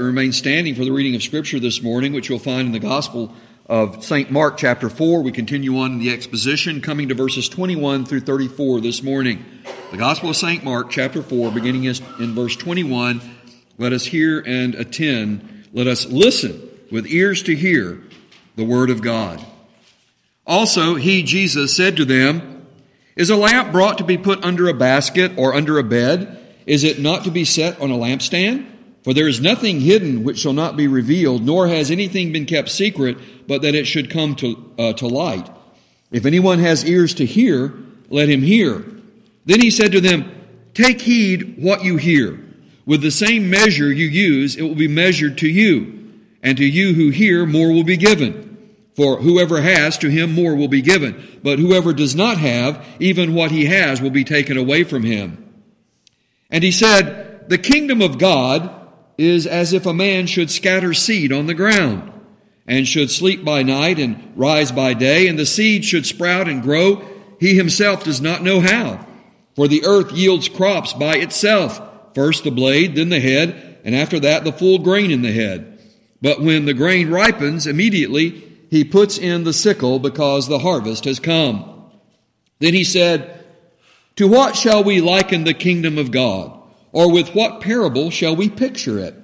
we remain standing for the reading of Scripture this morning, which you'll find in the Gospel of St. Mark, chapter 4. We continue on in the exposition, coming to verses 21 through 34 this morning. The Gospel of St. Mark, chapter 4, beginning in verse 21. Let us hear and attend. Let us listen with ears to hear the Word of God. Also, he, Jesus, said to them, Is a lamp brought to be put under a basket or under a bed? Is it not to be set on a lampstand? For there is nothing hidden which shall not be revealed, nor has anything been kept secret, but that it should come to, uh, to light. If anyone has ears to hear, let him hear. Then he said to them, Take heed what you hear. With the same measure you use, it will be measured to you. And to you who hear, more will be given. For whoever has, to him more will be given. But whoever does not have, even what he has will be taken away from him. And he said, The kingdom of God is as if a man should scatter seed on the ground, and should sleep by night and rise by day, and the seed should sprout and grow. He himself does not know how. For the earth yields crops by itself, first the blade, then the head, and after that the full grain in the head. But when the grain ripens, immediately he puts in the sickle because the harvest has come. Then he said, To what shall we liken the kingdom of God? Or with what parable shall we picture it?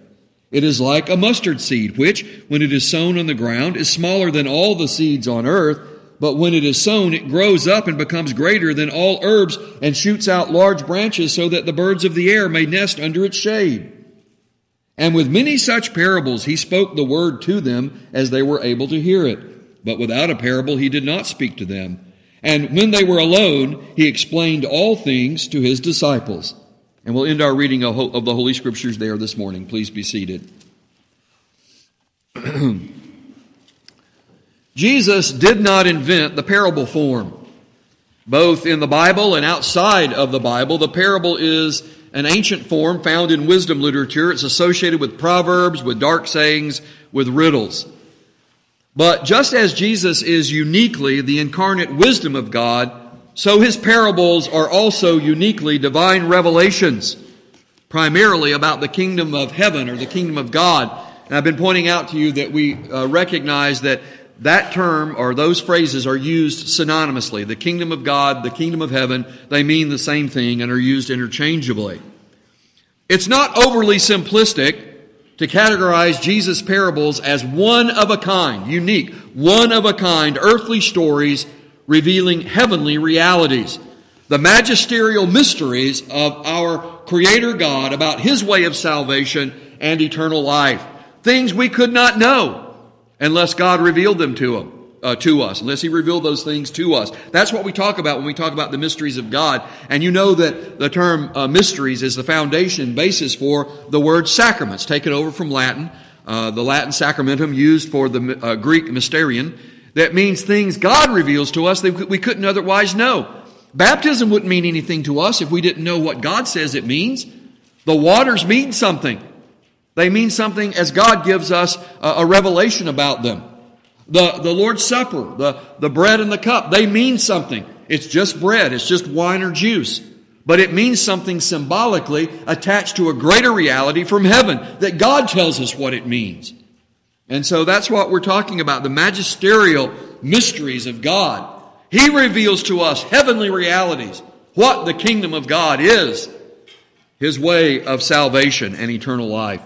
It is like a mustard seed, which, when it is sown on the ground, is smaller than all the seeds on earth, but when it is sown, it grows up and becomes greater than all herbs and shoots out large branches so that the birds of the air may nest under its shade. And with many such parables he spoke the word to them as they were able to hear it. But without a parable he did not speak to them. And when they were alone, he explained all things to his disciples. And we'll end our reading of the Holy Scriptures there this morning. Please be seated. Jesus did not invent the parable form. Both in the Bible and outside of the Bible, the parable is an ancient form found in wisdom literature. It's associated with proverbs, with dark sayings, with riddles. But just as Jesus is uniquely the incarnate wisdom of God, so his parables are also uniquely divine revelations, primarily about the kingdom of heaven or the kingdom of God. And I've been pointing out to you that we uh, recognize that that term or those phrases are used synonymously. The kingdom of God, the kingdom of heaven, they mean the same thing and are used interchangeably. It's not overly simplistic to categorize Jesus' parables as one of a kind, unique, one of a kind earthly stories revealing heavenly realities, the magisterial mysteries of our Creator God about His way of salvation and eternal life. Things we could not know unless God revealed them to them. Uh, to us, unless He revealed those things to us. That's what we talk about when we talk about the mysteries of God. And you know that the term uh, mysteries is the foundation basis for the word sacraments, taken over from Latin. Uh, the Latin sacramentum used for the uh, Greek mysterion that means things God reveals to us that we couldn't otherwise know. Baptism wouldn't mean anything to us if we didn't know what God says it means. The waters mean something. They mean something as God gives us a, revelation about them. The, the Lord's Supper, the, the bread and the cup, they mean something. It's just bread, it's just wine or juice. But it means something symbolically attached to a greater reality from heaven that God tells us what it means. And so that's what we're talking about the magisterial mysteries of God. He reveals to us heavenly realities, what the kingdom of God is, His way of salvation and eternal life.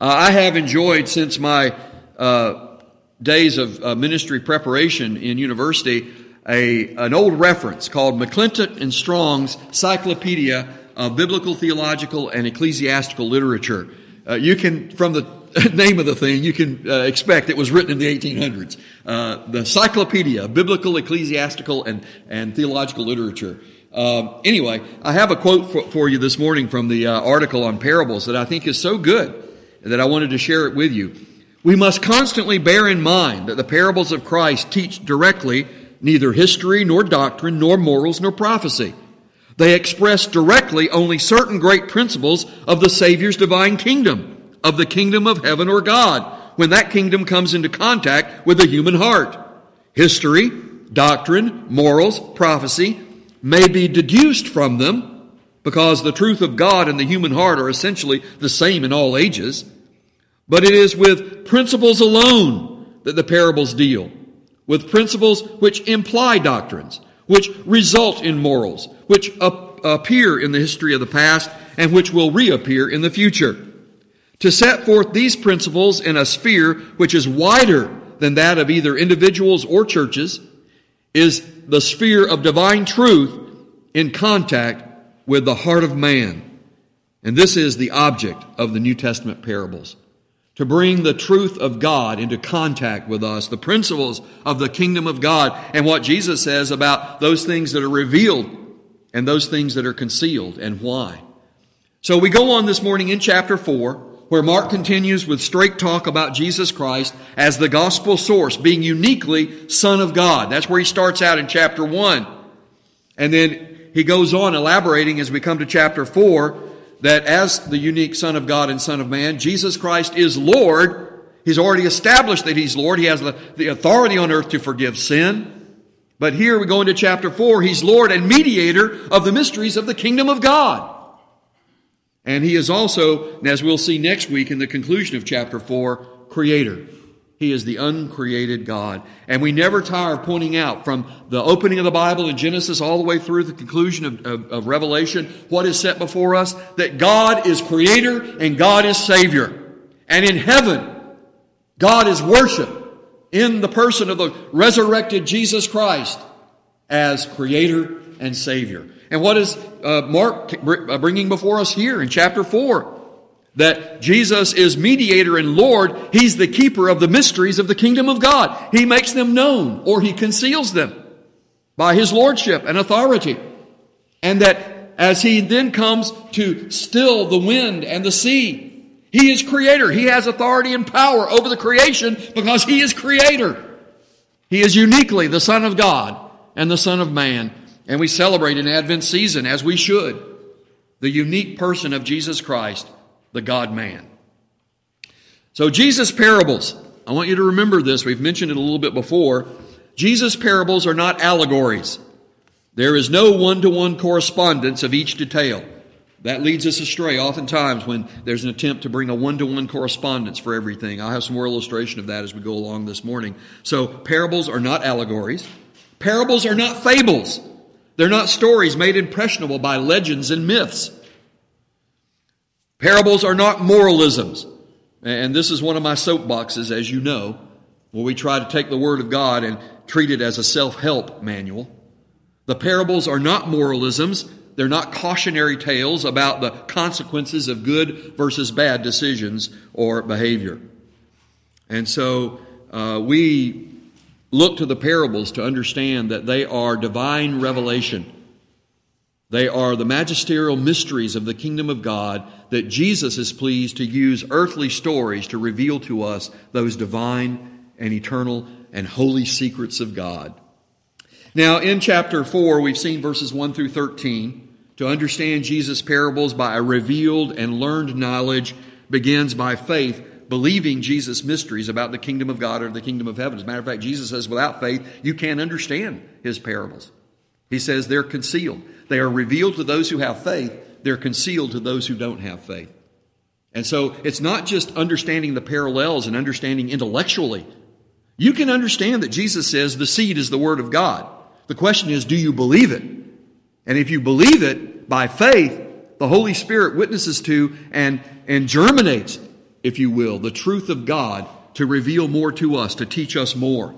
Uh, I have enjoyed since my uh, days of uh, ministry preparation in university a, an old reference called McClintock and Strong's Cyclopedia of Biblical, Theological, and Ecclesiastical Literature. Uh, you can, from the name of the thing, you can uh, expect it was written in the 1800s. Uh, the Cyclopedia, Biblical, Ecclesiastical, and, and Theological Literature. Uh, anyway, I have a quote for, for you this morning from the uh, article on parables that I think is so good that I wanted to share it with you. We must constantly bear in mind that the parables of Christ teach directly neither history, nor doctrine, nor morals, nor prophecy. They express directly only certain great principles of the Savior's divine kingdom of the kingdom of heaven or God when that kingdom comes into contact with the human heart. History, doctrine, morals, prophecy may be deduced from them because the truth of God and the human heart are essentially the same in all ages. But it is with principles alone that the parables deal, with principles which imply doctrines, which result in morals, which appear in the history of the past, and which will reappear in the future. To set forth these principles in a sphere which is wider than that of either individuals or churches is the sphere of divine truth in contact with the heart of man. And this is the object of the New Testament parables. To bring the truth of God into contact with us, the principles of the kingdom of God, and what Jesus says about those things that are revealed and those things that are concealed and why. So we go on this morning in chapter 4, where Mark continues with straight talk about Jesus Christ as the gospel source, being uniquely Son of God. That's where he starts out in chapter 1. And then he goes on elaborating as we come to chapter 4 that as the unique Son of God and Son of Man, Jesus Christ is Lord. He's already established that He's Lord. He has the, the authority on earth to forgive sin. But here we go into chapter 4. He's Lord and mediator of the mysteries of the kingdom of God. And He is also, as we'll see next week in the conclusion of chapter 4, Creator. He is the uncreated God. And we never tire of pointing out from the opening of the Bible in Genesis all the way through the conclusion of, of, of, Revelation what is set before us that God is creator and God is savior. And in heaven, God is worshiped in the person of the resurrected Jesus Christ as creator and savior. And what is uh, Mark uh, bringing before us here in chapter 4? that Jesus is mediator and Lord. He's the keeper of the mysteries of the kingdom of God. He makes them known or he conceals them by his lordship and authority. And that as he then comes to still the wind and the sea, he is creator. He has authority and power over the creation because he is creator. He is uniquely the Son of God and the Son of Man. And we celebrate in Advent season as we should the unique person of Jesus Christ the God man. So, Jesus' parables, I want you to remember this. We've mentioned it a little bit before. Jesus' parables are not allegories. There is no one to one correspondence of each detail. That leads us astray oftentimes when there's an attempt to bring a one to one correspondence for everything. I'll have some more illustration of that as we go along this morning. So, parables are not allegories. Parables are not fables. They're not stories made impressionable by legends and myths. Parables are not moralisms. And this is one of my soapboxes, as you know, where we try to take the Word of God and treat it as a self help manual. The parables are not moralisms. They're not cautionary tales about the consequences of good versus bad decisions or behavior. And so uh, we look to the parables to understand that they are divine revelation they are the magisterial mysteries of the kingdom of God that Jesus is pleased to use earthly stories to reveal to us those divine and eternal and holy secrets of God. Now, in chapter 4, we've seen verses 1 through 13. To understand Jesus' parables by a revealed and learned knowledge begins by faith, believing Jesus' mysteries about the kingdom of God or the kingdom of heaven. As a matter of fact, Jesus says without faith, you can't understand his parables. He says they're concealed. They are revealed to those who have faith, they're concealed to those who don't have faith. And so it's not just understanding the parallels and understanding intellectually. You can understand that Jesus says the seed is the Word of God. The question is, do you believe it? And if you believe it by faith, the Holy Spirit witnesses to and, and germinates, if you will, the truth of God to reveal more to us, to teach us more.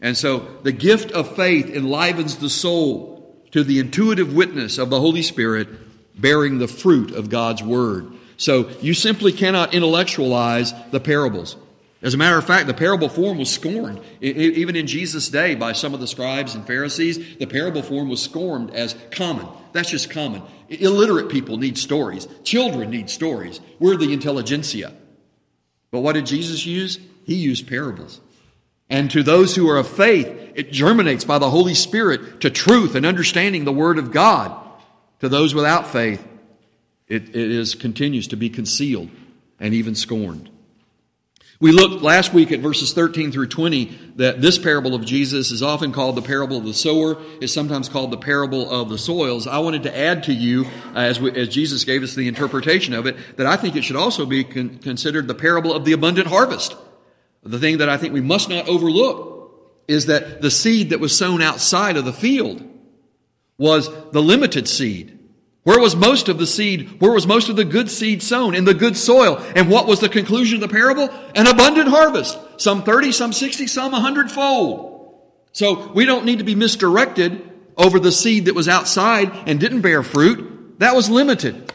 And so the gift of faith enlivens the soul to the intuitive witness of the Holy Spirit bearing the fruit of God's Word. So you simply cannot intellectualize the parables. As a matter of fact, the parable form was scorned. Even in Jesus' day, by some of the scribes and Pharisees, the parable form was scorned as common. That's just common. Illiterate people need stories. Children need stories. We're the intelligentsia. But what did Jesus use? He used parables. And to those who are of faith, it germinates by the Holy Spirit to truth and understanding the Word of God. To those without faith, it, it is, continues to be concealed and even scorned. We looked last week at verses 13 through 20 that this parable of Jesus is often called the parable of the sower, is sometimes called the parable of the soils. I wanted to add to you, uh, as, we, as Jesus gave us the interpretation of it, that I think it should also be con- considered the parable of the abundant harvest. The thing that I think we must not overlook is that the seed that was sown outside of the field was the limited seed. Where was most of the seed? Where was most of the good seed sown? In the good soil. And what was the conclusion of the parable? An abundant harvest. Some 30, some 60, some 100 fold. So we don't need to be misdirected over the seed that was outside and didn't bear fruit. That was limited.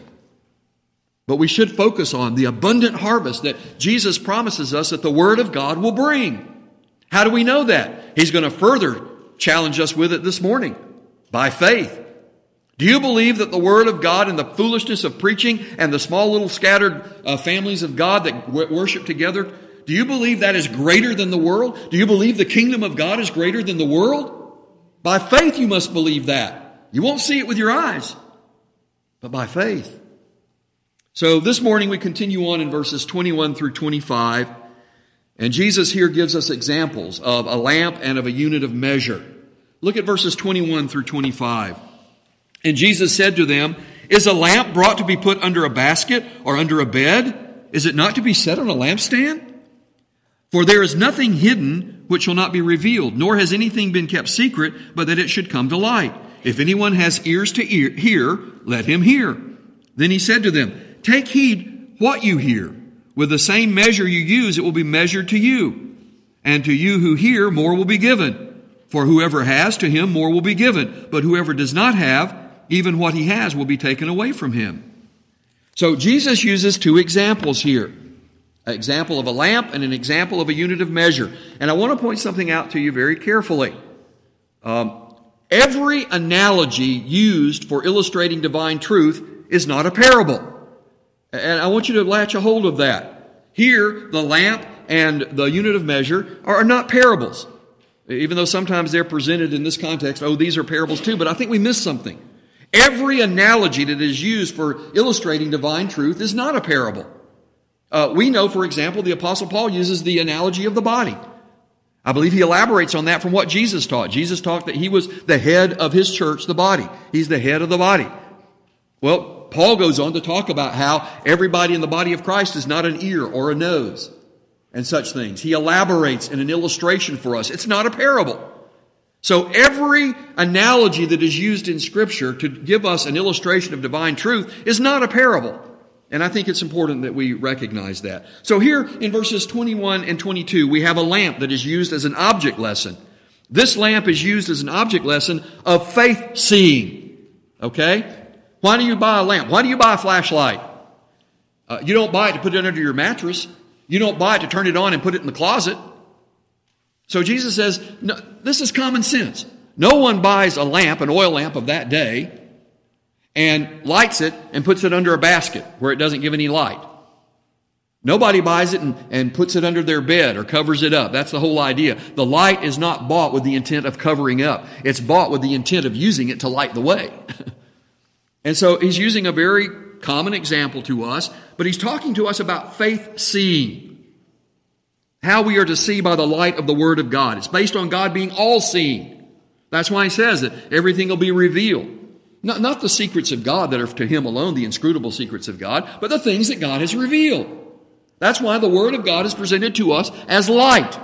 But we should focus on the abundant harvest that Jesus promises us that the Word of God will bring. How do we know that? He's going to further challenge us with it this morning. By faith. Do you believe that the Word of God and the foolishness of preaching and the small little scattered uh, families of God that w- worship together, do you believe that is greater than the world? Do you believe the kingdom of God is greater than the world? By faith, you must believe that. You won't see it with your eyes, but by faith. So this morning we continue on in verses 21 through 25, and Jesus here gives us examples of a lamp and of a unit of measure. Look at verses 21 through 25. And Jesus said to them, Is a lamp brought to be put under a basket or under a bed? Is it not to be set on a lampstand? For there is nothing hidden which shall not be revealed, nor has anything been kept secret, but that it should come to light. If anyone has ears to ear, hear, let him hear. Then he said to them, Take heed what you hear. With the same measure you use, it will be measured to you. And to you who hear, more will be given. For whoever has, to him more will be given. But whoever does not have, even what he has will be taken away from him. So Jesus uses two examples here. An example of a lamp and an example of a unit of measure. And I want to point something out to you very carefully. Um, every analogy used for illustrating divine truth is not a parable. And I want you to latch a hold of that. Here, the lamp and the unit of measure are not parables. Even though sometimes they're presented in this context, oh, these are parables too, but I think we miss something. Every analogy that is used for illustrating divine truth is not a parable. Uh, we know, for example, the Apostle Paul uses the analogy of the body. I believe he elaborates on that from what Jesus taught. Jesus taught that he was the head of his church, the body. He's the head of the body. Well, Paul goes on to talk about how everybody in the body of Christ is not an ear or a nose and such things. He elaborates in an illustration for us. It's not a parable. So every analogy that is used in scripture to give us an illustration of divine truth is not a parable. And I think it's important that we recognize that. So here in verses 21 and 22, we have a lamp that is used as an object lesson. This lamp is used as an object lesson of faith seeing. Okay? Why do you buy a lamp? Why do you buy a flashlight? Uh, you don't buy it to put it under your mattress. You don't buy it to turn it on and put it in the closet. So Jesus says, no, this is common sense. No one buys a lamp, an oil lamp of that day, and lights it and puts it under a basket where it doesn't give any light. Nobody buys it and, and puts it under their bed or covers it up. That's the whole idea. The light is not bought with the intent of covering up. It's bought with the intent of using it to light the way. and so he's using a very common example to us, but he's talking to us about faith seeing. How we are to see by the light of the Word of God. It's based on God being all seeing. That's why he says that everything will be revealed. Not, not the secrets of God that are to him alone, the inscrutable secrets of God, but the things that God has revealed. That's why the Word of God is presented to us as light,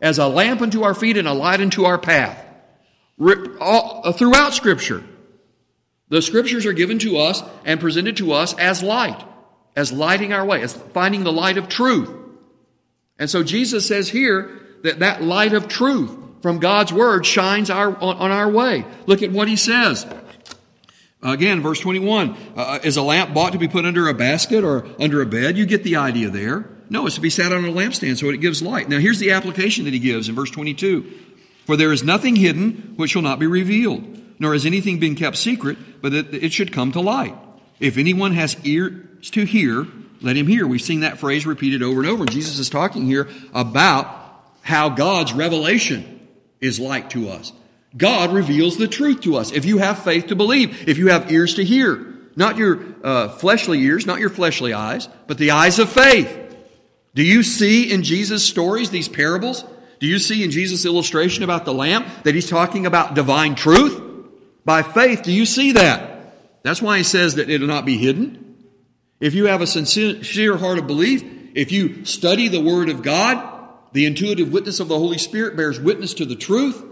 as a lamp unto our feet and a light unto our path. Uh, throughout Scripture, the Scriptures are given to us and presented to us as light, as lighting our way, as finding the light of truth. And so Jesus says here that that light of truth from God's word shines our, on, on our way. Look at what he says. Again, verse 21, uh, is a lamp bought to be put under a basket or under a bed? You get the idea there. No, it's to be set on a lampstand so it gives light. Now here's the application that he gives in verse 22. For there is nothing hidden which shall not be revealed, nor has anything been kept secret, but that it should come to light. If anyone has ears to hear, let him hear. We've seen that phrase repeated over and over. Jesus is talking here about how God's revelation is like to us. God reveals the truth to us. If you have faith to believe, if you have ears to hear, not your uh, fleshly ears, not your fleshly eyes, but the eyes of faith. Do you see in Jesus' stories these parables? Do you see in Jesus' illustration about the lamp that he's talking about divine truth? By faith, do you see that? That's why he says that it'll not be hidden. If you have a sincere heart of belief, if you study the Word of God, the intuitive witness of the Holy Spirit bears witness to the truth.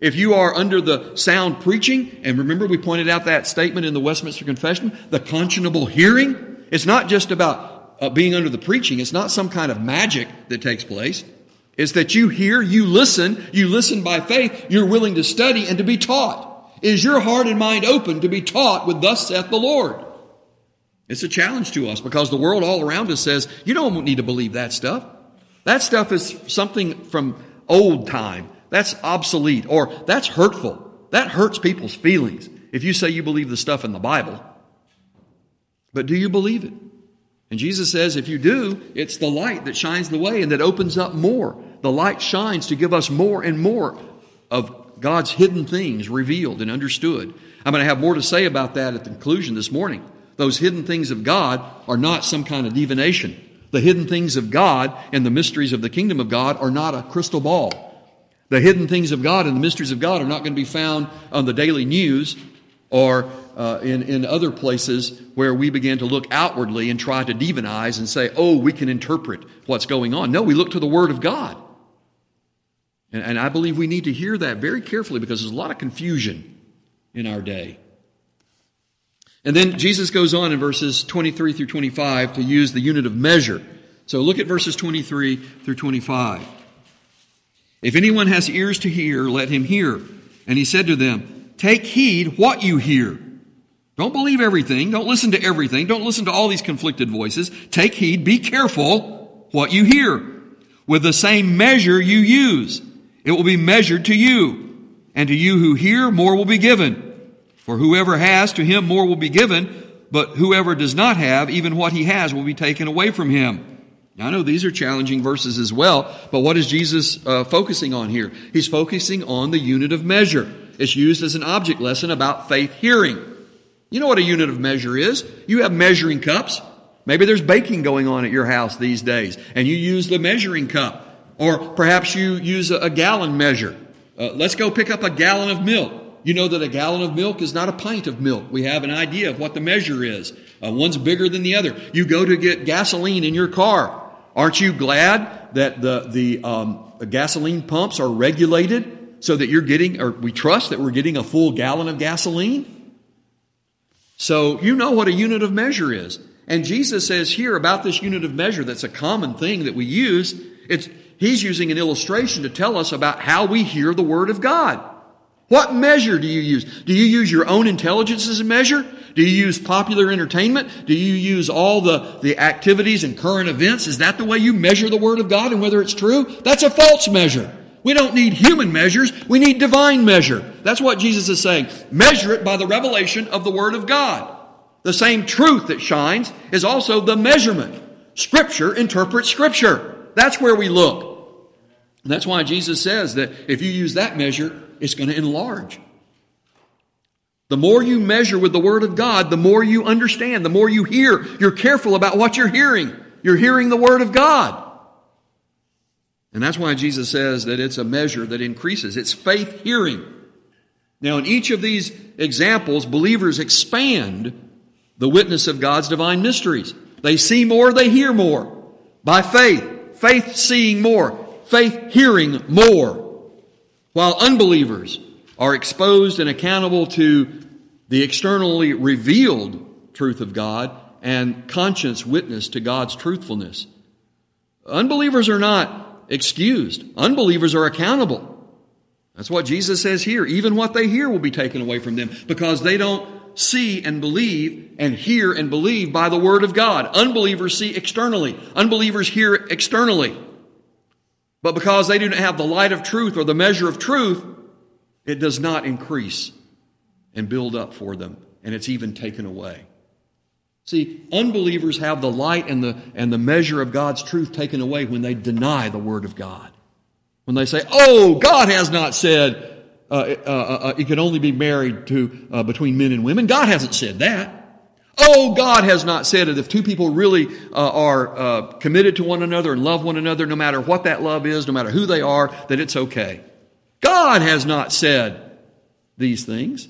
If you are under the sound preaching, and remember we pointed out that statement in the Westminster Confession, the conscionable hearing, it's not just about uh, being under the preaching, it's not some kind of magic that takes place. It's that you hear, you listen, you listen by faith, you're willing to study and to be taught. Is your heart and mind open to be taught with thus saith the Lord? It's a challenge to us because the world all around us says, you don't need to believe that stuff. That stuff is something from old time. That's obsolete or that's hurtful. That hurts people's feelings if you say you believe the stuff in the Bible. But do you believe it? And Jesus says, if you do, it's the light that shines the way and that opens up more. The light shines to give us more and more of God's hidden things revealed and understood. I'm going to have more to say about that at the conclusion this morning. Those hidden things of God are not some kind of divination. The hidden things of God and the mysteries of the kingdom of God are not a crystal ball. The hidden things of God and the mysteries of God are not going to be found on the daily news or uh, in, in other places where we begin to look outwardly and try to divinize and say, oh, we can interpret what's going on. No, we look to the Word of God. And, and I believe we need to hear that very carefully because there's a lot of confusion in our day. And then Jesus goes on in verses 23 through 25 to use the unit of measure. So look at verses 23 through 25. If anyone has ears to hear, let him hear. And he said to them, Take heed what you hear. Don't believe everything. Don't listen to everything. Don't listen to all these conflicted voices. Take heed. Be careful what you hear. With the same measure you use, it will be measured to you. And to you who hear, more will be given. For whoever has, to him more will be given, but whoever does not have, even what he has will be taken away from him. Now, I know these are challenging verses as well, but what is Jesus uh, focusing on here? He's focusing on the unit of measure. It's used as an object lesson about faith hearing. You know what a unit of measure is? You have measuring cups. Maybe there's baking going on at your house these days, and you use the measuring cup. Or perhaps you use a, a gallon measure. Uh, let's go pick up a gallon of milk. You know that a gallon of milk is not a pint of milk. We have an idea of what the measure is. Uh, one's bigger than the other. You go to get gasoline in your car. Aren't you glad that the, the, um, the gasoline pumps are regulated so that you're getting, or we trust that we're getting a full gallon of gasoline? So you know what a unit of measure is. And Jesus says here about this unit of measure that's a common thing that we use. It's, he's using an illustration to tell us about how we hear the Word of God. What measure do you use? Do you use your own intelligence as a measure? Do you use popular entertainment? Do you use all the, the activities and current events? Is that the way you measure the Word of God and whether it's true? That's a false measure. We don't need human measures. We need divine measure. That's what Jesus is saying. Measure it by the revelation of the Word of God. The same truth that shines is also the measurement. Scripture interprets Scripture. That's where we look. that's why Jesus says that if you use that measure, it's going to enlarge. The more you measure with the Word of God, the more you understand, the more you hear. You're careful about what you're hearing. You're hearing the Word of God. And that's why Jesus says that it's a measure that increases. It's faith hearing. Now, in each of these examples, believers expand the witness of God's divine mysteries. They see more, they hear more. By faith, faith seeing more, faith hearing more. While unbelievers are exposed and accountable to the externally revealed truth of God and conscience witness to God's truthfulness. Unbelievers are not excused. Unbelievers are accountable. That's what Jesus says here. Even what they hear will be taken away from them because they don't see and believe and hear and believe by the Word of God. Unbelievers see externally. Unbelievers hear externally. But because they do not have the light of truth or the measure of truth, it does not increase and build up for them, and it's even taken away. See, unbelievers have the light and the, and the measure of God's truth taken away when they deny the Word of God. When they say, oh, God has not said uh, uh, uh, uh it can only be married to uh, between men and women. God hasn't said that. Oh, God has not said it. If two people really uh, are uh, committed to one another and love one another, no matter what that love is, no matter who they are, that it's okay. God has not said these things.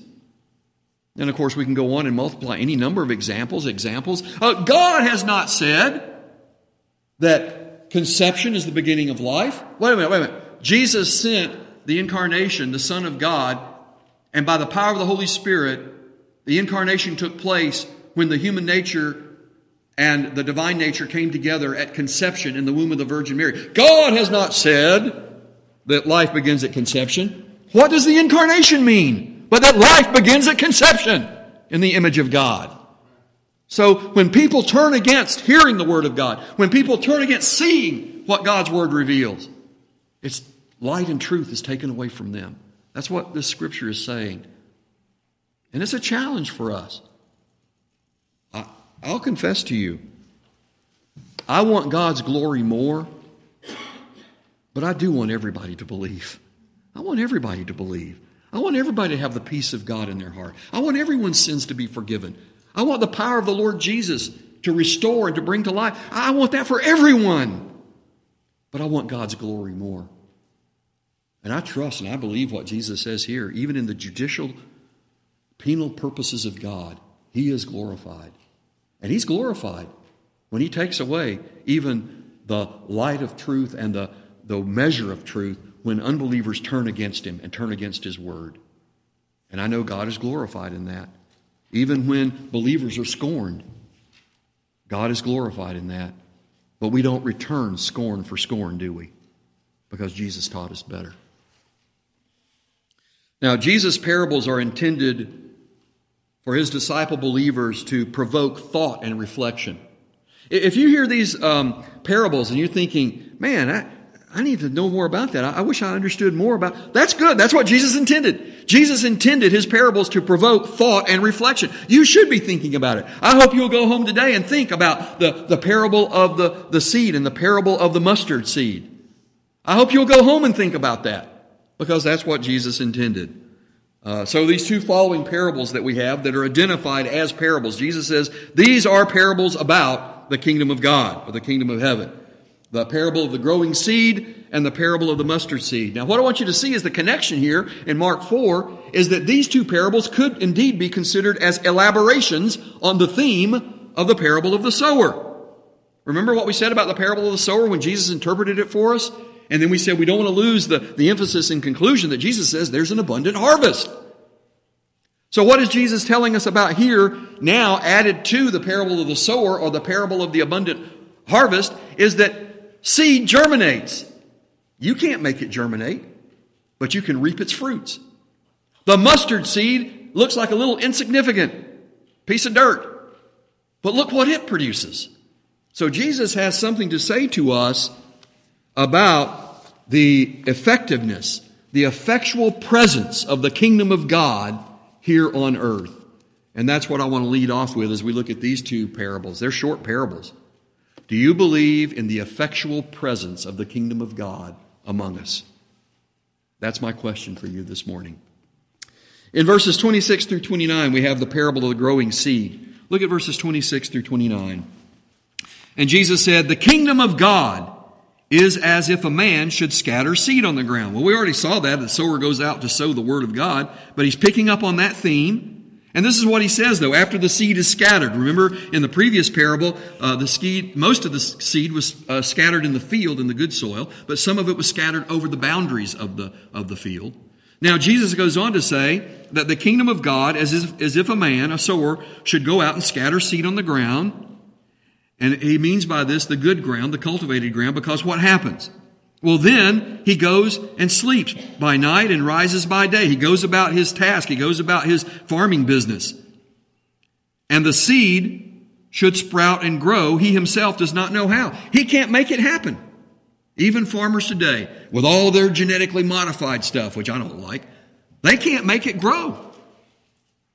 And of course, we can go on and multiply any number of examples. Examples. Uh, God has not said that conception is the beginning of life. Wait a minute, wait a minute. Jesus sent the incarnation, the Son of God, and by the power of the Holy Spirit, the incarnation took place when the human nature and the divine nature came together at conception in the womb of the Virgin Mary. God has not said that life begins at conception. What does the incarnation mean? But that life begins at conception in the image of God. So when people turn against hearing the Word of God, when people turn against seeing what God's Word reveals, it's light and truth is taken away from them. That's what this scripture is saying. And it's a challenge for us. I'll confess to you, I want God's glory more, but I do want everybody to believe. I want everybody to believe. I want everybody to have the peace of God in their heart. I want everyone's sins to be forgiven. I want the power of the Lord Jesus to restore and to bring to life. I want that for everyone. But I want God's glory more. And I trust and I believe what Jesus says here, even in the judicial, penal purposes of God, He is glorified. And He's glorified when He takes away even the light of truth and the, the measure of truth when unbelievers turn against Him and turn against His Word. And I know God is glorified in that. Even when believers are scorned, God is glorified in that. But we don't return scorn for scorn, do we? Because Jesus taught us better. Now, Jesus' parables are intended for his disciple believers to provoke thought and reflection. If you hear these um, parables and you're thinking, man, I, I need to know more about that. I, I wish I understood more about. That's good. That's what Jesus intended. Jesus intended his parables to provoke thought and reflection. You should be thinking about it. I hope you'll go home today and think about the, the parable of the, the seed and the parable of the mustard seed. I hope you'll go home and think about that because that's what Jesus intended. Uh, so these two following parables that we have that are identified as parables, Jesus says these are parables about the kingdom of God or the kingdom of heaven the parable of the growing seed and the parable of the mustard seed. Now, what I want you to see is the connection here in Mark 4 is that these two parables could indeed be considered as elaborations on the theme of the parable of the sower. Remember what we said about the parable of the sower when Jesus interpreted it for us? And then we said we don't want to lose the, the emphasis and conclusion that Jesus says there's an abundant harvest. So what is Jesus telling us about here now added to the parable of the sower or the parable of the abundant harvest is that Seed germinates. You can't make it germinate, but you can reap its fruits. The mustard seed looks like a little insignificant piece of dirt, but look what it produces. So Jesus has something to say to us about the effectiveness, the effectual presence of the kingdom of God here on earth. And that's what I want to lead off with as we look at these two parables. They're short parables. Do you believe in the effectual presence of the kingdom of God among us? That's my question for you this morning. In verses 26 through 29, we have the parable of the growing seed. Look at verses 26 through 29. And Jesus said, The kingdom of God is as if a man should scatter seed on the ground. Well, we already saw that. The sower goes out to sow the word of God, but he's picking up on that theme. And this is what he says, though, after the seed is scattered. Remember, in the previous parable, uh, the seed, most of the seed was uh, scattered in the field in the good soil, but some of it was scattered over the boundaries of the, of the field. Now, Jesus goes on to say that the kingdom of God, as if, as if a man, a sower, should go out and scatter seed on the ground. And he means by this the good ground, the cultivated ground, because what happens? Well, then he goes and sleeps by night and rises by day. He goes about his task. He goes about his farming business. And the seed should sprout and grow. He himself does not know how. He can't make it happen. Even farmers today, with all their genetically modified stuff, which I don't like, they can't make it grow.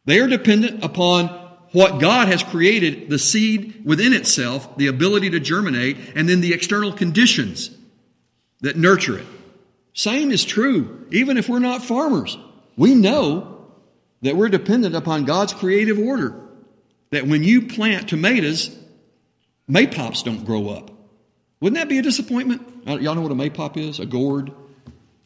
They are dependent upon what God has created, the seed within itself, the ability to germinate, and then the external conditions that nurture it. Same is true, even if we're not farmers. We know that we're dependent upon God's creative order. that when you plant tomatoes, maypops don't grow up. Wouldn't that be a disappointment? Y'all know what a maypop is? A gourd?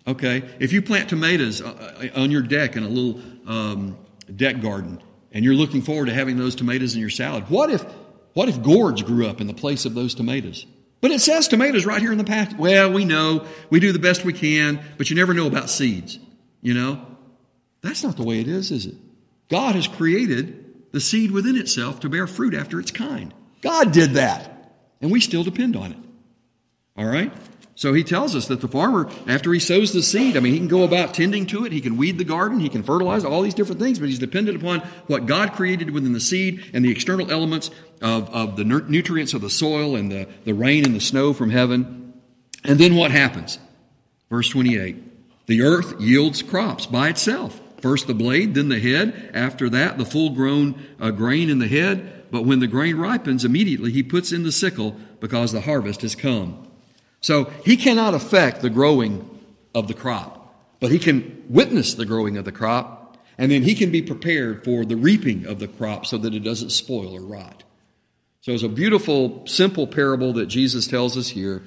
Okay. If you plant tomatoes uh, uh, on your deck in a little um, deck garden and you're looking forward to having those tomatoes in your salad, what if, what if gourds grew up in the place of those tomatoes? But it says tomatoes right here in the pack. Well, we know. We do the best we can, but you never know about seeds. You know? That's not the way it is, is it? God has created the seed within itself to bear fruit after its kind. God did that. And we still depend on it. All right? So he tells us that the farmer, after he sows the seed, I mean, he can go about tending to it, he can weed the garden, he can fertilize, all these different things, but he's dependent upon what God created within the seed and the external elements of, of the nutrients of the soil and the, the rain and the snow from heaven. And then what happens? Verse 28 The earth yields crops by itself. First the blade, then the head, after that the full grown uh, grain in the head. But when the grain ripens, immediately he puts in the sickle because the harvest has come. So he cannot affect the growing of the crop, but he can witness the growing of the crop, and then he can be prepared for the reaping of the crop so that it doesn't spoil or rot. So it's a beautiful, simple parable that Jesus tells us here.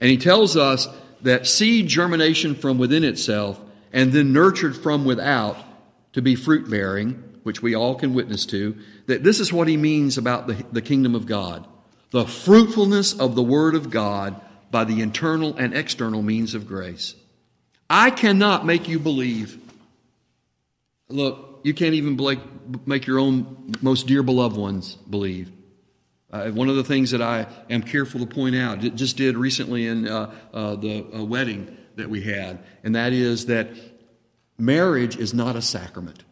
And he tells us that seed germination from within itself and then nurtured from without to be fruit bearing, which we all can witness to, that this is what he means about the, the kingdom of God. The fruitfulness of the Word of God by the internal and external means of grace. I cannot make you believe. Look, you can't even make your own most dear beloved ones believe. Uh, one of the things that I am careful to point out, just did recently in uh, uh, the uh, wedding that we had, and that is that marriage is not a sacrament.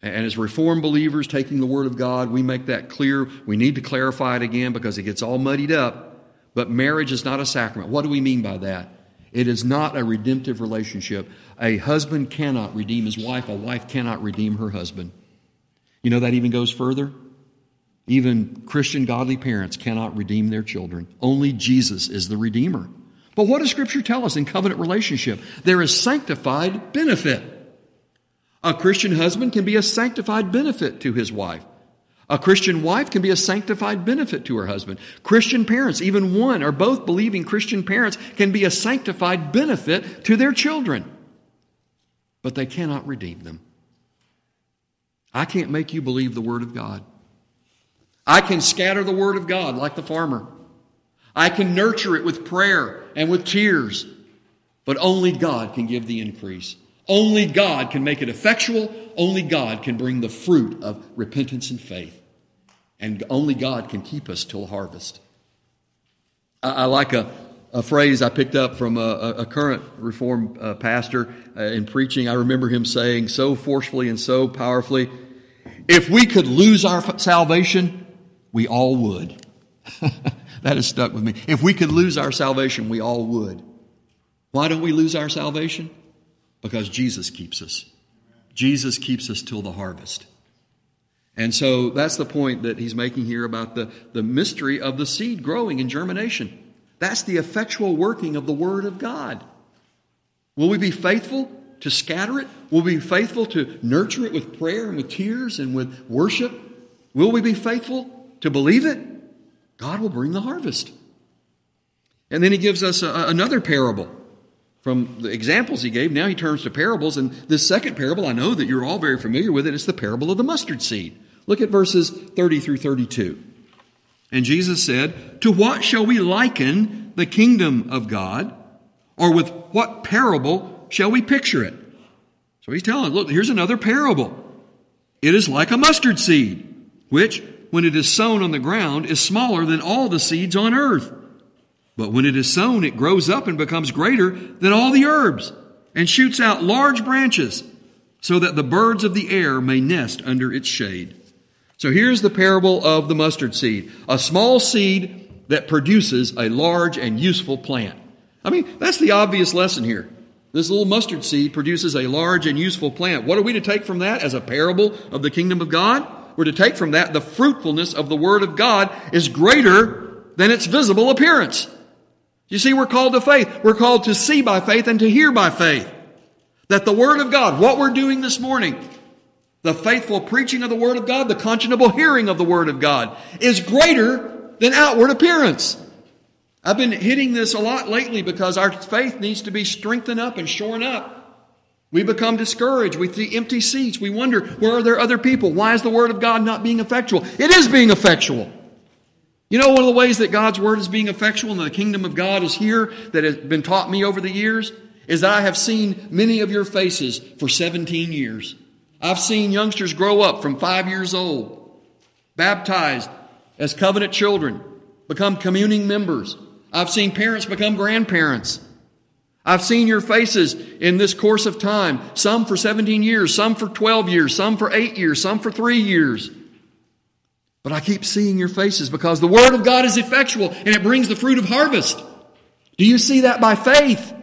And as Reformed believers taking the Word of God, we make that clear. We need to clarify it again because it gets all muddied up. But marriage is not a sacrament. What do we mean by that? It is not a redemptive relationship. A husband cannot redeem his wife, a wife cannot redeem her husband. You know, that even goes further. Even Christian godly parents cannot redeem their children. Only Jesus is the Redeemer. But what does Scripture tell us in covenant relationship? There is sanctified benefit. A Christian husband can be a sanctified benefit to his wife. A Christian wife can be a sanctified benefit to her husband. Christian parents, even one or both believing Christian parents, can be a sanctified benefit to their children. But they cannot redeem them. I can't make you believe the Word of God. I can scatter the Word of God like the farmer. I can nurture it with prayer and with tears. But only God can give the increase. Only God can make it effectual. Only God can bring the fruit of repentance and faith. And only God can keep us till harvest. I, I like a, a phrase I picked up from a, a current Reformed uh, pastor uh, in preaching. I remember him saying so forcefully and so powerfully if we could lose our salvation, we all would. that has stuck with me. If we could lose our salvation, we all would. Why don't we lose our salvation? Because Jesus keeps us. Jesus keeps us till the harvest. And so that's the point that he's making here about the, the mystery of the seed growing in germination. That's the effectual working of the Word of God. Will we be faithful to scatter it? Will we be faithful to nurture it with prayer and with tears and with worship? Will we be faithful to believe it? God will bring the harvest. And then he gives us a, another parable from the examples he gave, now he turns to parables. And this second parable, I know that you're all very familiar with it. It's the parable of the mustard seed. Look at verses 30 through 32. And Jesus said, To what shall we liken the kingdom of God? Or with what parable shall we picture it? So he's telling, look, here's another parable. It is like a mustard seed, which, when it is sown on the ground, is smaller than all the seeds on earth. But when it is sown, it grows up and becomes greater than all the herbs and shoots out large branches so that the birds of the air may nest under its shade. So here's the parable of the mustard seed a small seed that produces a large and useful plant. I mean, that's the obvious lesson here. This little mustard seed produces a large and useful plant. What are we to take from that as a parable of the kingdom of God? We're to take from that the fruitfulness of the Word of God is greater than its visible appearance. You see, we're called to faith. We're called to see by faith and to hear by faith. That the Word of God, what we're doing this morning, the faithful preaching of the Word of God, the conscionable hearing of the Word of God, is greater than outward appearance. I've been hitting this a lot lately because our faith needs to be strengthened up and shorn up. We become discouraged. We see empty seats. We wonder, where are there other people? Why is the Word of God not being effectual? It is being effectual. You know, one of the ways that God's Word is being effectual and the kingdom of God is here that has been taught me over the years is that I have seen many of your faces for 17 years. I've seen youngsters grow up from five years old, baptized as covenant children, become communing members. I've seen parents become grandparents. I've seen your faces in this course of time, some for 17 years, some for 12 years, some for 8 years, some for 3 years. But I keep seeing your faces because the Word of God is effectual and it brings the fruit of harvest. Do you see that by faith?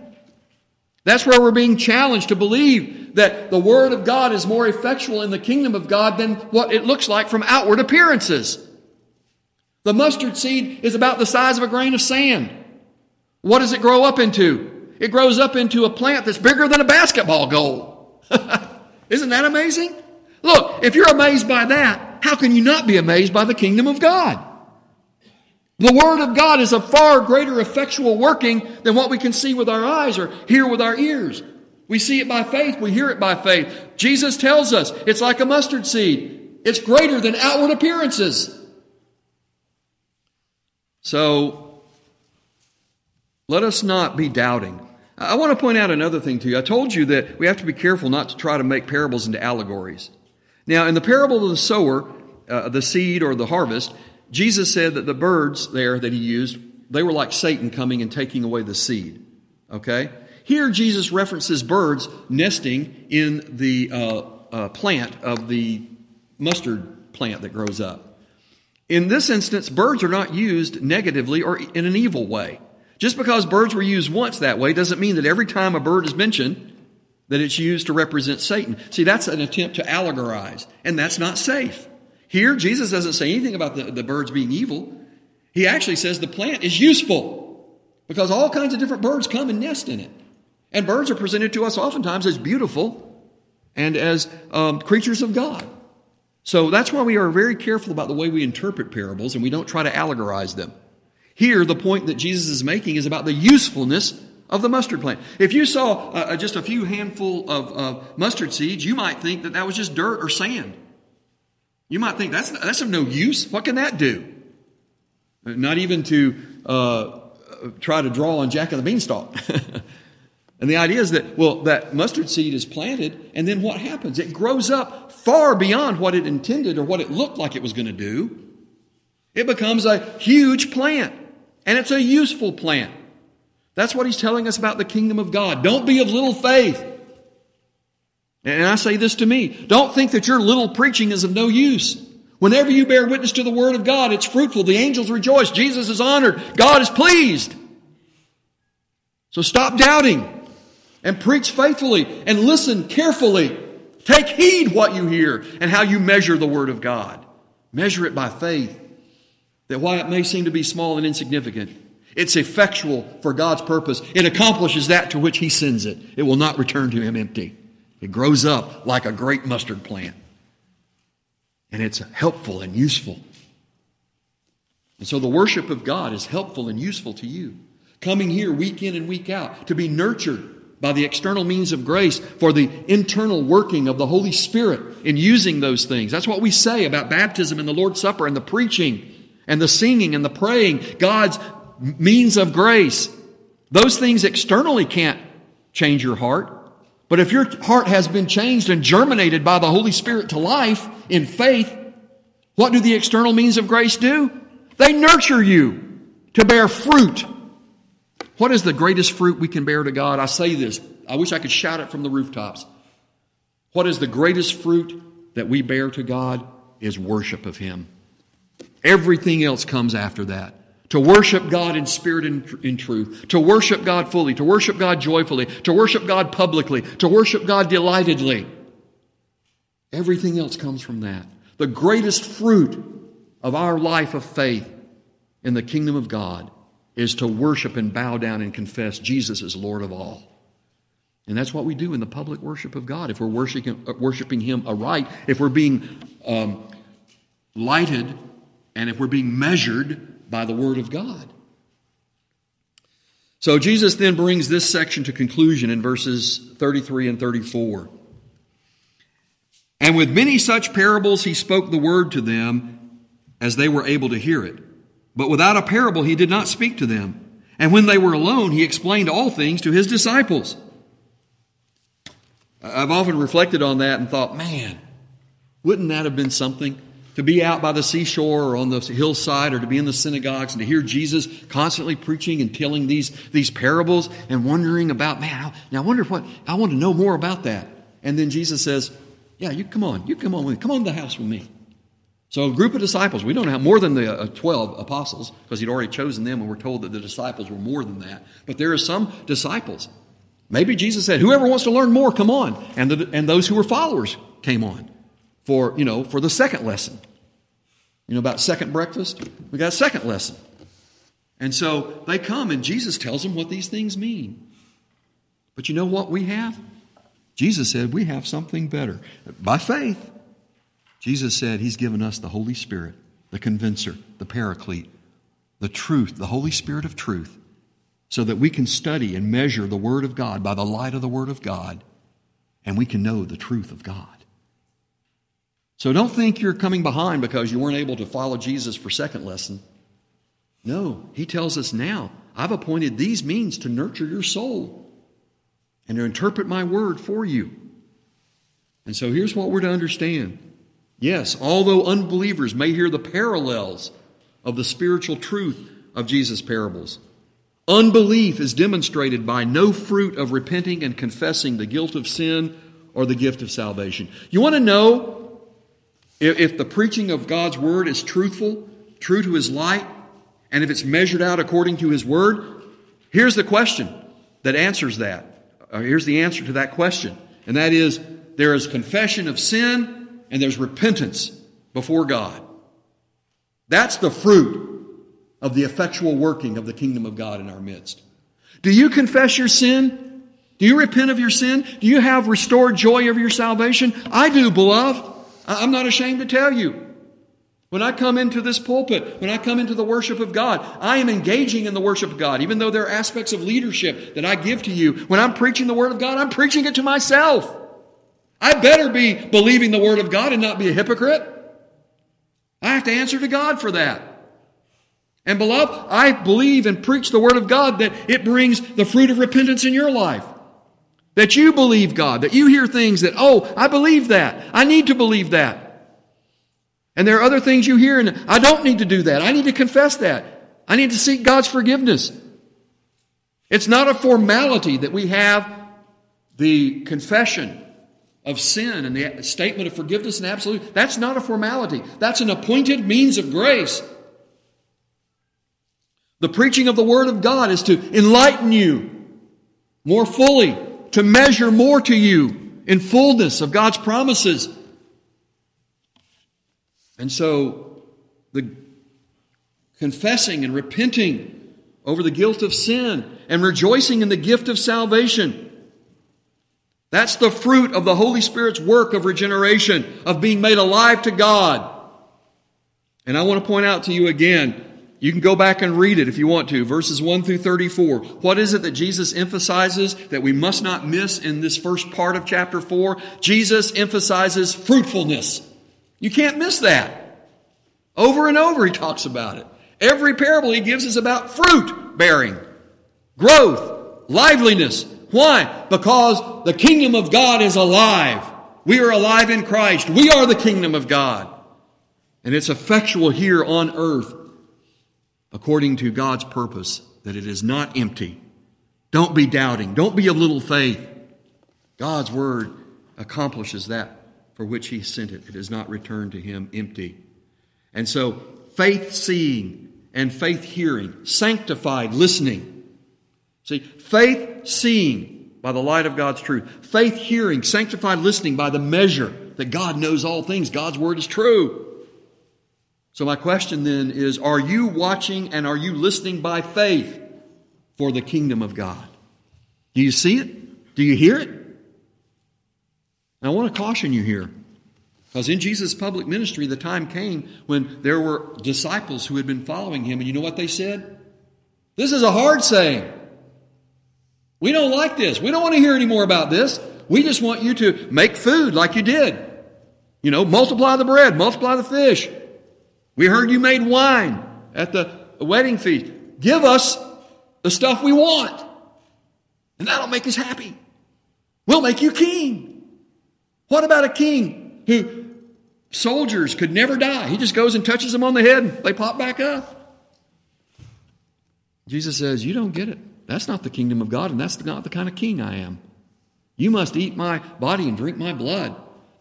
That's where we're being challenged to believe that the Word of God is more effectual in the kingdom of God than what it looks like from outward appearances. The mustard seed is about the size of a grain of sand. What does it grow up into? It grows up into a plant that's bigger than a basketball goal. Isn't that amazing? Look, if you're amazed by that, how can you not be amazed by the kingdom of God? The Word of God is a far greater effectual working than what we can see with our eyes or hear with our ears. We see it by faith, we hear it by faith. Jesus tells us it's like a mustard seed, it's greater than outward appearances. So, let us not be doubting. I want to point out another thing to you. I told you that we have to be careful not to try to make parables into allegories. Now, in the parable of the sower, uh, the seed or the harvest, Jesus said that the birds there that he used, they were like Satan coming and taking away the seed. Okay? Here, Jesus references birds nesting in the uh, uh, plant of the mustard plant that grows up. In this instance, birds are not used negatively or in an evil way. Just because birds were used once that way doesn't mean that every time a bird is mentioned, that it's used to represent Satan. See, that's an attempt to allegorize, and that's not safe. Here, Jesus doesn't say anything about the, the birds being evil. He actually says the plant is useful because all kinds of different birds come and nest in it. And birds are presented to us oftentimes as beautiful and as um, creatures of God. So that's why we are very careful about the way we interpret parables and we don't try to allegorize them. Here, the point that Jesus is making is about the usefulness of the mustard plant. If you saw uh, uh, just a few handful of uh, mustard seeds, you might think that that was just dirt or sand. You might think that's that's of no use. What can that do? Not even to uh, try to draw on Jack of the Beanstalk. and the idea is that well, that mustard seed is planted, and then what happens? It grows up far beyond what it intended or what it looked like it was going to do. It becomes a huge plant, and it's a useful plant. That's what he's telling us about the kingdom of God. Don't be of little faith. And I say this to me don't think that your little preaching is of no use. Whenever you bear witness to the word of God, it's fruitful. The angels rejoice. Jesus is honored. God is pleased. So stop doubting and preach faithfully and listen carefully. Take heed what you hear and how you measure the word of God. Measure it by faith. That while it may seem to be small and insignificant, it's effectual for God's purpose. It accomplishes that to which He sends it. It will not return to Him empty. It grows up like a great mustard plant. And it's helpful and useful. And so the worship of God is helpful and useful to you. Coming here week in and week out to be nurtured by the external means of grace for the internal working of the Holy Spirit in using those things. That's what we say about baptism and the Lord's Supper and the preaching and the singing and the praying. God's means of grace. Those things externally can't change your heart. But if your heart has been changed and germinated by the Holy Spirit to life in faith, what do the external means of grace do? They nurture you to bear fruit. What is the greatest fruit we can bear to God? I say this. I wish I could shout it from the rooftops. What is the greatest fruit that we bear to God is worship of Him. Everything else comes after that to worship God in spirit and in truth, to worship God fully, to worship God joyfully, to worship God publicly, to worship God delightedly. Everything else comes from that. The greatest fruit of our life of faith in the kingdom of God is to worship and bow down and confess Jesus is Lord of all. And that's what we do in the public worship of God. If we're worshiping, uh, worshiping Him aright, if we're being um, lighted, and if we're being measured by the Word of God. So Jesus then brings this section to conclusion in verses 33 and 34. And with many such parables he spoke the word to them as they were able to hear it. But without a parable he did not speak to them. And when they were alone, he explained all things to his disciples. I've often reflected on that and thought, man, wouldn't that have been something? To be out by the seashore or on the hillside or to be in the synagogues and to hear Jesus constantly preaching and telling these, these parables and wondering about, man, now I wonder what, I want to know more about that. And then Jesus says, yeah, you come on, you come on with me, come on to the house with me. So a group of disciples, we don't have more than the uh, 12 apostles because he'd already chosen them and we're told that the disciples were more than that. But there are some disciples Maybe Jesus said, whoever wants to learn more, come on. And, the, and those who were followers came on for, you know, for the second lesson. You know about second breakfast? We got a second lesson. And so they come and Jesus tells them what these things mean. But you know what we have? Jesus said we have something better. By faith, Jesus said he's given us the Holy Spirit, the convincer, the paraclete, the truth, the Holy Spirit of truth so that we can study and measure the Word of God by the light of the Word of God, and we can know the truth of God. So don't think you're coming behind because you weren't able to follow Jesus for second lesson. No, he tells us now, I've appointed these means to nurture your soul and to interpret my word for you. And so here's what we're to understand. Yes, although unbelievers may hear the parallels of the spiritual truth of Jesus' parables, Unbelief is demonstrated by no fruit of repenting and confessing the guilt of sin or the gift of salvation. You want to know if, the preaching of God's word is truthful, true to his light, and if it's measured out according to his word? Here's the question that answers that. Uh, here's the answer to that question, and that is there is confession of sin and there's repentance before God. That's the fruit of the effectual working of the kingdom of God in our midst. Do you confess your sin? Do you repent of your sin? Do you have restored joy of your salvation? I do, beloved. I'm not ashamed to tell you. When I come into this pulpit, when I come into the worship of God, I am engaging in the worship of God, even though there are aspects of leadership that I give to you. When I'm preaching the Word of God, I'm preaching it to myself. I better be believing the Word of God and not be a hypocrite. I have to answer to God for that. And beloved, I believe and preach the Word of God that it brings the fruit of repentance in your life. That you believe God, that you hear things that, oh, I believe that. I need to believe that. And there are other things you hear, and I don't need to do that. I need to confess that. I need to seek God's forgiveness. It's not a formality that we have the confession of sin and the statement of forgiveness and absolute. That's not a formality. That's an appointed means of grace the preaching of the Word of God is to enlighten you more fully, to measure more to you in fullness of God's promises. And so, the confessing and repenting over the guilt of sin and rejoicing in the gift of salvation. That's the fruit of the Holy Spirit's work of regeneration, of being made alive to God. And I want to point out to you again you can go back and read it if you want to, verses 1 through 34. What is it that Jesus emphasizes that we must not miss in this first part of chapter 4? Jesus emphasizes fruitfulness. You can't miss that. Over and over he talks about it. Every parable he gives is about fruit bearing, growth, liveliness. Why? Because the kingdom of God is alive. We are alive in Christ. We are the kingdom of God. And it's effectual here on earth according to God's purpose, that it is not empty. Don't be doubting. Don't be of little faith. God's word accomplishes that for which he sent it. It is not returned to him empty. And so, faith seeing and faith hearing, sanctified listening. See, faith seeing by the light of God's truth, faith hearing, sanctified listening by the measure that God knows all things. God's word is true. So, my question then is Are you watching and are you listening by faith for the kingdom of God? Do you see it? Do you hear it? And I want to caution you here. Because in Jesus' public ministry, the time came when there were disciples who had been following him, and you know what they said? This is a hard saying. We don't like this. We don't want to hear any more about this. We just want you to make food like you did. You know, multiply the bread, multiply the fish. We heard you made wine at the wedding feast. Give us the stuff we want. And that'll make us happy. We'll make you king. What about a king who soldiers could never die? He just goes and touches them on the head and they pop back up. Jesus says, You don't get it. That's not the kingdom of God, and that's not the kind of king I am. You must eat my body and drink my blood.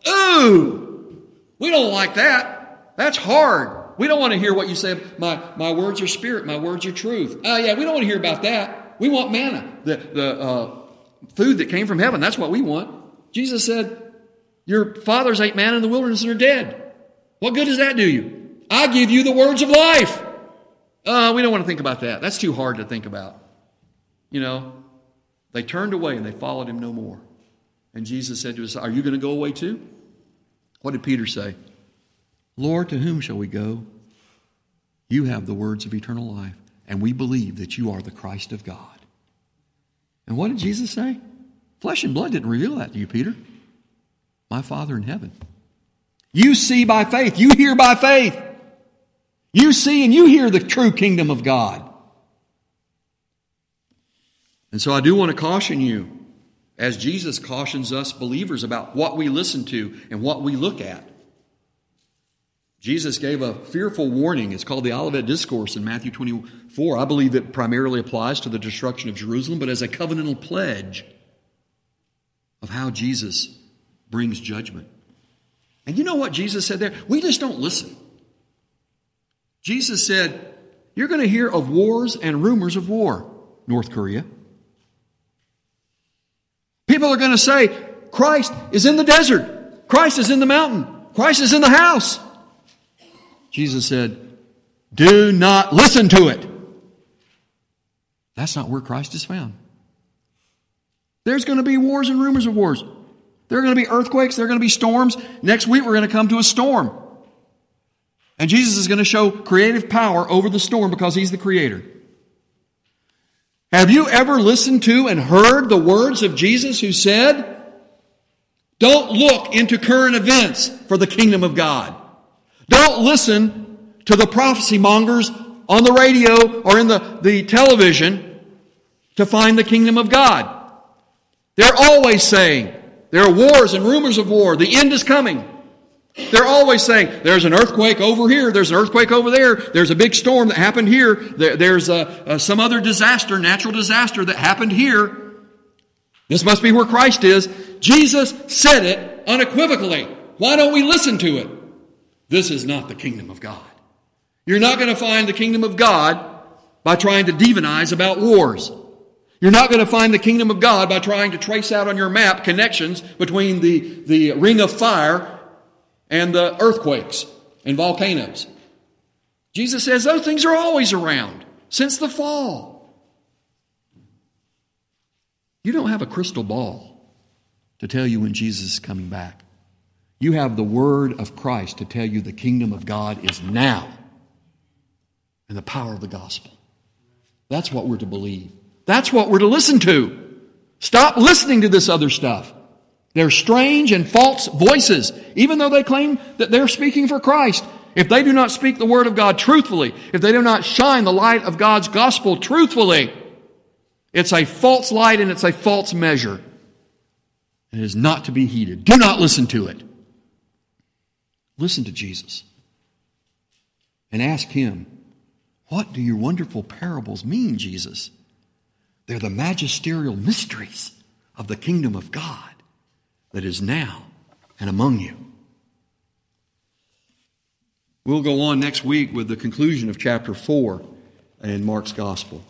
Ooh! We don't like that. That's hard. We don't want to hear what you say. My, my words are spirit, my words are truth. Oh, yeah, we don't want to hear about that. We want manna, the, the uh, food that came from heaven. That's what we want. Jesus said, Your fathers ate manna in the wilderness and are dead. What good does that do you? I give you the words of life. Uh, we don't want to think about that. That's too hard to think about. You know, they turned away and they followed him no more. And Jesus said to us, Are you going to go away too? What did Peter say? Lord, to whom shall we go? You have the words of eternal life, and we believe that you are the Christ of God. And what did Jesus say? Flesh and blood didn't reveal that to you, Peter. My Father in heaven. You see by faith, you hear by faith. You see and you hear the true kingdom of God. And so I do want to caution you, as Jesus cautions us believers about what we listen to and what we look at. Jesus gave a fearful warning. It's called the Olivet Discourse in Matthew 24. I believe it primarily applies to the destruction of Jerusalem, but as a covenantal pledge of how Jesus brings judgment. And you know what Jesus said there? We just don't listen. Jesus said, You're going to hear of wars and rumors of war, North Korea. People are going to say, Christ is in the desert. Christ is in the mountain. Christ is in the house. Jesus said, Do not listen to it. That's not where Christ is found. There's going to be wars and rumors of wars. There are going to be earthquakes. There are going to be storms. Next week, we're going to come to a storm. And Jesus is going to show creative power over the storm because he's the creator. Have you ever listened to and heard the words of Jesus who said, Don't look into current events for the kingdom of God. Don't listen to the prophecy mongers on the radio or in the, the television to find the kingdom of God. They're always saying there are wars and rumors of war. The end is coming. They're always saying, there's an earthquake over here, there's an earthquake over there, there's a big storm that happened here, there, there's a, a, some other disaster, natural disaster that happened here. This must be where Christ is. Jesus said it unequivocally. Why don't we listen to it? This is not the kingdom of God. You're not going to find the kingdom of God by trying to demonize about wars. You're not going to find the kingdom of God by trying to trace out on your map connections between the, the ring of fire and the earthquakes and volcanoes. Jesus says those things are always around since the fall. You don't have a crystal ball to tell you when Jesus is coming back. You have the word of Christ to tell you the kingdom of God is now and the power of the gospel. That's what we're to believe. That's what we're to listen to. Stop listening to this other stuff. They're strange and false voices, even though they claim that they're speaking for Christ. If they do not speak the word of God truthfully, if they do not shine the light of God's gospel truthfully, it's a false light and it's a false measure. It is not to be heeded. Do not listen to it. Listen to Jesus and ask Him, What do your wonderful parables mean, Jesus? They're the magisterial mysteries of the kingdom of God that is now and among you. We'll go on next week with the conclusion of chapter 4 in Mark's Gospel.